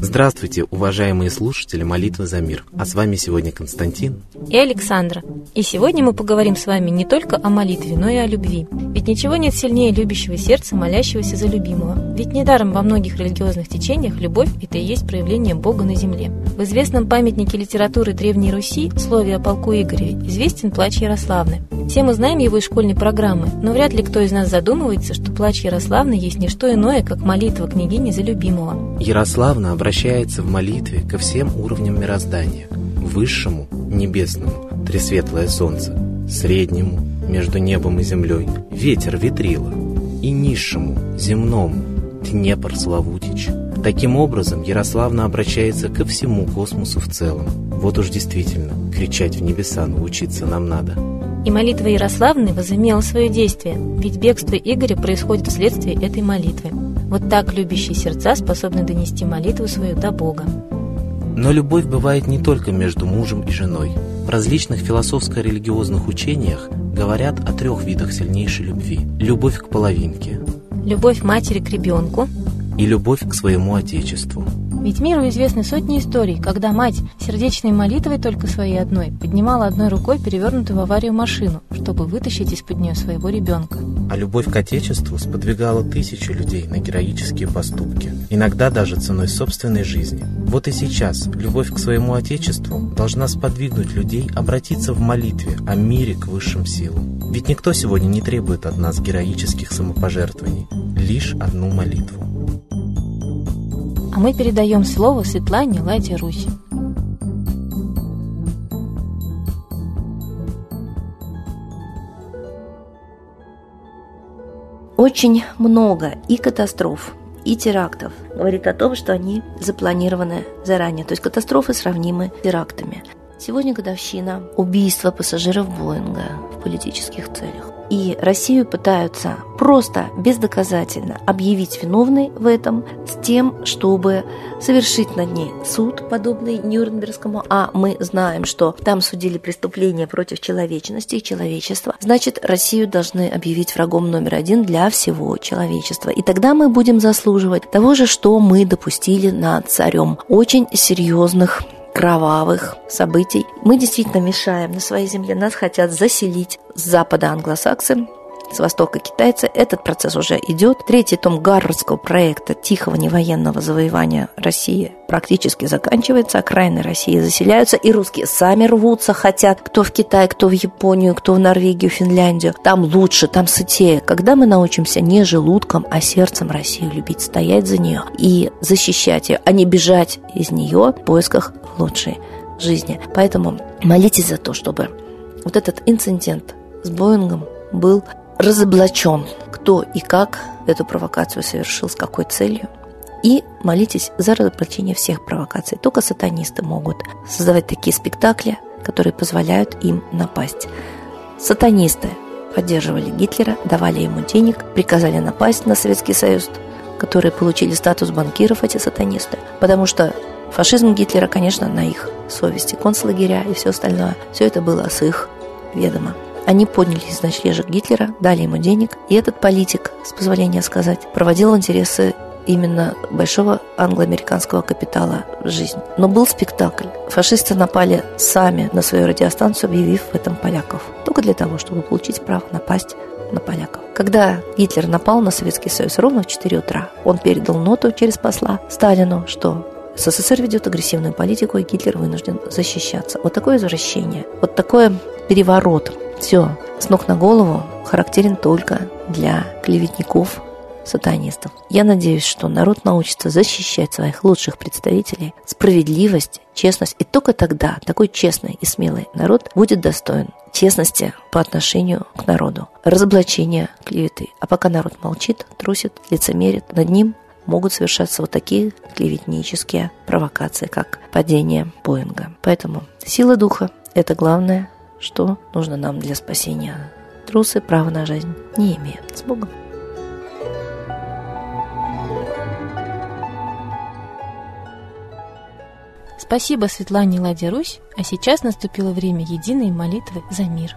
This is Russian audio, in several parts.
Здравствуйте, уважаемые слушатели «Молитвы за мир». А с вами сегодня Константин и Александра. И сегодня мы поговорим с вами не только о молитве, но и о любви. Ведь ничего нет сильнее любящего сердца, молящегося за любимого. Ведь недаром во многих религиозных течениях любовь – это и есть проявление Бога на земле. В известном памятнике литературы Древней Руси, слове о полку Игореве, известен плач Ярославны. Все мы знаем его из школьной программы, но вряд ли кто из нас задумывается, что плач Ярославны есть не что иное, как молитва княгини за любимого. Ярославна обращается в молитве ко всем уровням мироздания. Высшему, небесному, тресветлое солнце, среднему, между небом и землей, ветер ветрила, и низшему, земному, Днепр Славутич. Таким образом, Ярославна обращается ко всему космосу в целом. Вот уж действительно, кричать в небеса научиться нам надо. И молитва Ярославны возымела свое действие, ведь бегство Игоря происходит вследствие этой молитвы. Вот так любящие сердца способны донести молитву свою до Бога. Но любовь бывает не только между мужем и женой. В различных философско-религиозных учениях говорят о трех видах сильнейшей любви. Любовь к половинке. Любовь матери к ребенку. И любовь к своему отечеству. Ведь миру известны сотни историй, когда мать сердечной молитвой только своей одной поднимала одной рукой перевернутую в аварию машину, чтобы вытащить из-под нее своего ребенка. А любовь к Отечеству сподвигала тысячи людей на героические поступки, иногда даже ценой собственной жизни. Вот и сейчас любовь к своему Отечеству должна сподвигнуть людей обратиться в молитве о мире к высшим силам. Ведь никто сегодня не требует от нас героических самопожертвований, лишь одну молитву. А мы передаем слово Светлане Ладе Руси. Очень много и катастроф, и терактов говорит о том, что они запланированы заранее. То есть катастрофы сравнимы с терактами. Сегодня годовщина убийства пассажиров Боинга в политических целях. И Россию пытаются просто бездоказательно объявить виновной в этом с тем, чтобы совершить над ней суд, подобный Нюрнбергскому. А мы знаем, что там судили преступления против человечности и человечества. Значит, Россию должны объявить врагом номер один для всего человечества. И тогда мы будем заслуживать того же, что мы допустили над царем. Очень серьезных кровавых событий. Мы действительно мешаем на своей земле, нас хотят заселить с запада англосаксы, с востока китайцы. Этот процесс уже идет. Третий том Гарвардского проекта тихого невоенного завоевания России практически заканчивается. Окраины России заселяются, и русские сами рвутся, хотят кто в Китай, кто в Японию, кто в Норвегию, Финляндию. Там лучше, там сытее. Когда мы научимся не желудком, а сердцем Россию любить, стоять за нее и защищать ее, а не бежать из нее в поисках лучшей жизни. Поэтому молитесь за то, чтобы вот этот инцидент с Боингом был разоблачен, кто и как эту провокацию совершил, с какой целью. И молитесь за разоблачение всех провокаций. Только сатанисты могут создавать такие спектакли, которые позволяют им напасть. Сатанисты поддерживали Гитлера, давали ему денег, приказали напасть на Советский Союз, которые получили статус банкиров, эти сатанисты. Потому что фашизм Гитлера, конечно, на их совести, концлагеря и все остальное, все это было с их ведома. Они поднялись из ночлежек Гитлера, дали ему денег, и этот политик, с позволения сказать, проводил интересы именно большого англо-американского капитала жизнь. Но был спектакль. Фашисты напали сами на свою радиостанцию, объявив в этом поляков. Только для того, чтобы получить право напасть на поляков. Когда Гитлер напал на Советский Союз ровно в 4 утра, он передал ноту через посла Сталину, что СССР ведет агрессивную политику, и Гитлер вынужден защищаться. Вот такое возвращение, вот такой переворот все, с ног на голову характерен только для клеветников, сатанистов. Я надеюсь, что народ научится защищать своих лучших представителей, справедливость, честность. И только тогда такой честный и смелый народ будет достоин честности по отношению к народу, разоблачения клеветы. А пока народ молчит, трусит, лицемерит, над ним могут совершаться вот такие клеветнические провокации, как падение Боинга. Поэтому сила духа – это главное что нужно нам для спасения. Трусы права на жизнь не имеют. С Богом! Спасибо Светлане Ладе Русь, а сейчас наступило время единой молитвы за мир.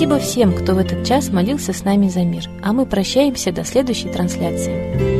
Спасибо всем, кто в этот час молился с нами за мир, а мы прощаемся до следующей трансляции.